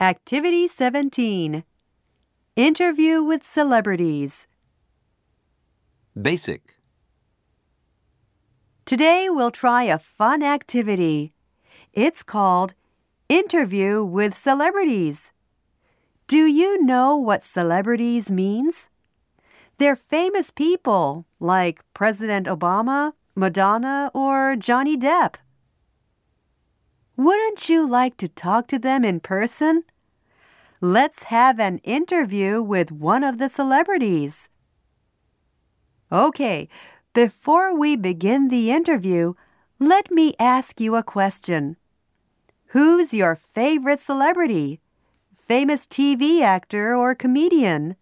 Activity 17 Interview with Celebrities. Basic. Today we'll try a fun activity. It's called Interview with Celebrities. Do you know what celebrities means? They're famous people like President Obama, Madonna, or Johnny Depp. Wouldn't you like to talk to them in person? Let's have an interview with one of the celebrities. Okay, before we begin the interview, let me ask you a question. Who's your favorite celebrity? Famous TV actor or comedian?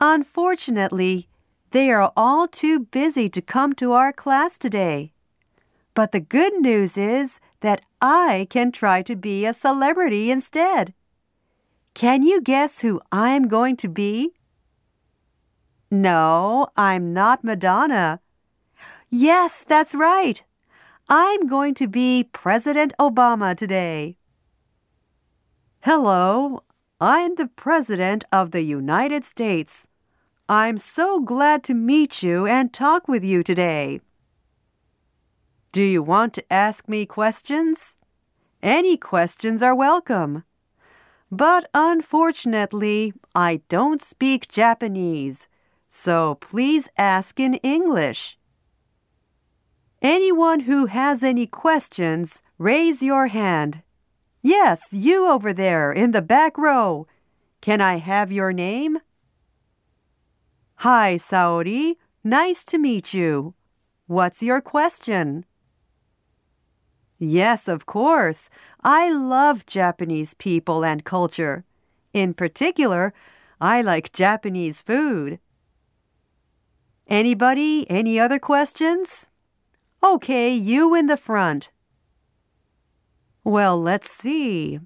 Unfortunately, they are all too busy to come to our class today. But the good news is that I can try to be a celebrity instead. Can you guess who I'm going to be? No, I'm not Madonna. Yes, that's right. I'm going to be President Obama today. Hello, I'm the President of the United States. I'm so glad to meet you and talk with you today. Do you want to ask me questions? Any questions are welcome. But unfortunately, I don't speak Japanese, so please ask in English. Anyone who has any questions, raise your hand. Yes, you over there in the back row. Can I have your name? Hi, Saori. Nice to meet you. What's your question? Yes, of course. I love Japanese people and culture. In particular, I like Japanese food. Anybody? Any other questions? Okay, you in the front. Well, let's see.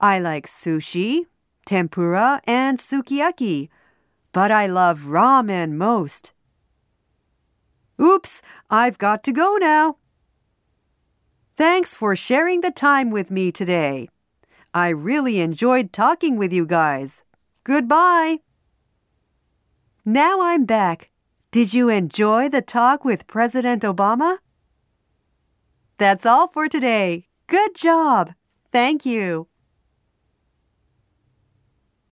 I like sushi, tempura, and sukiyaki, but I love ramen most. Oops, I've got to go now. Thanks for sharing the time with me today. I really enjoyed talking with you guys. Goodbye. Now I'm back. Did you enjoy the talk with President Obama? That's all for today. Good job. Thank you.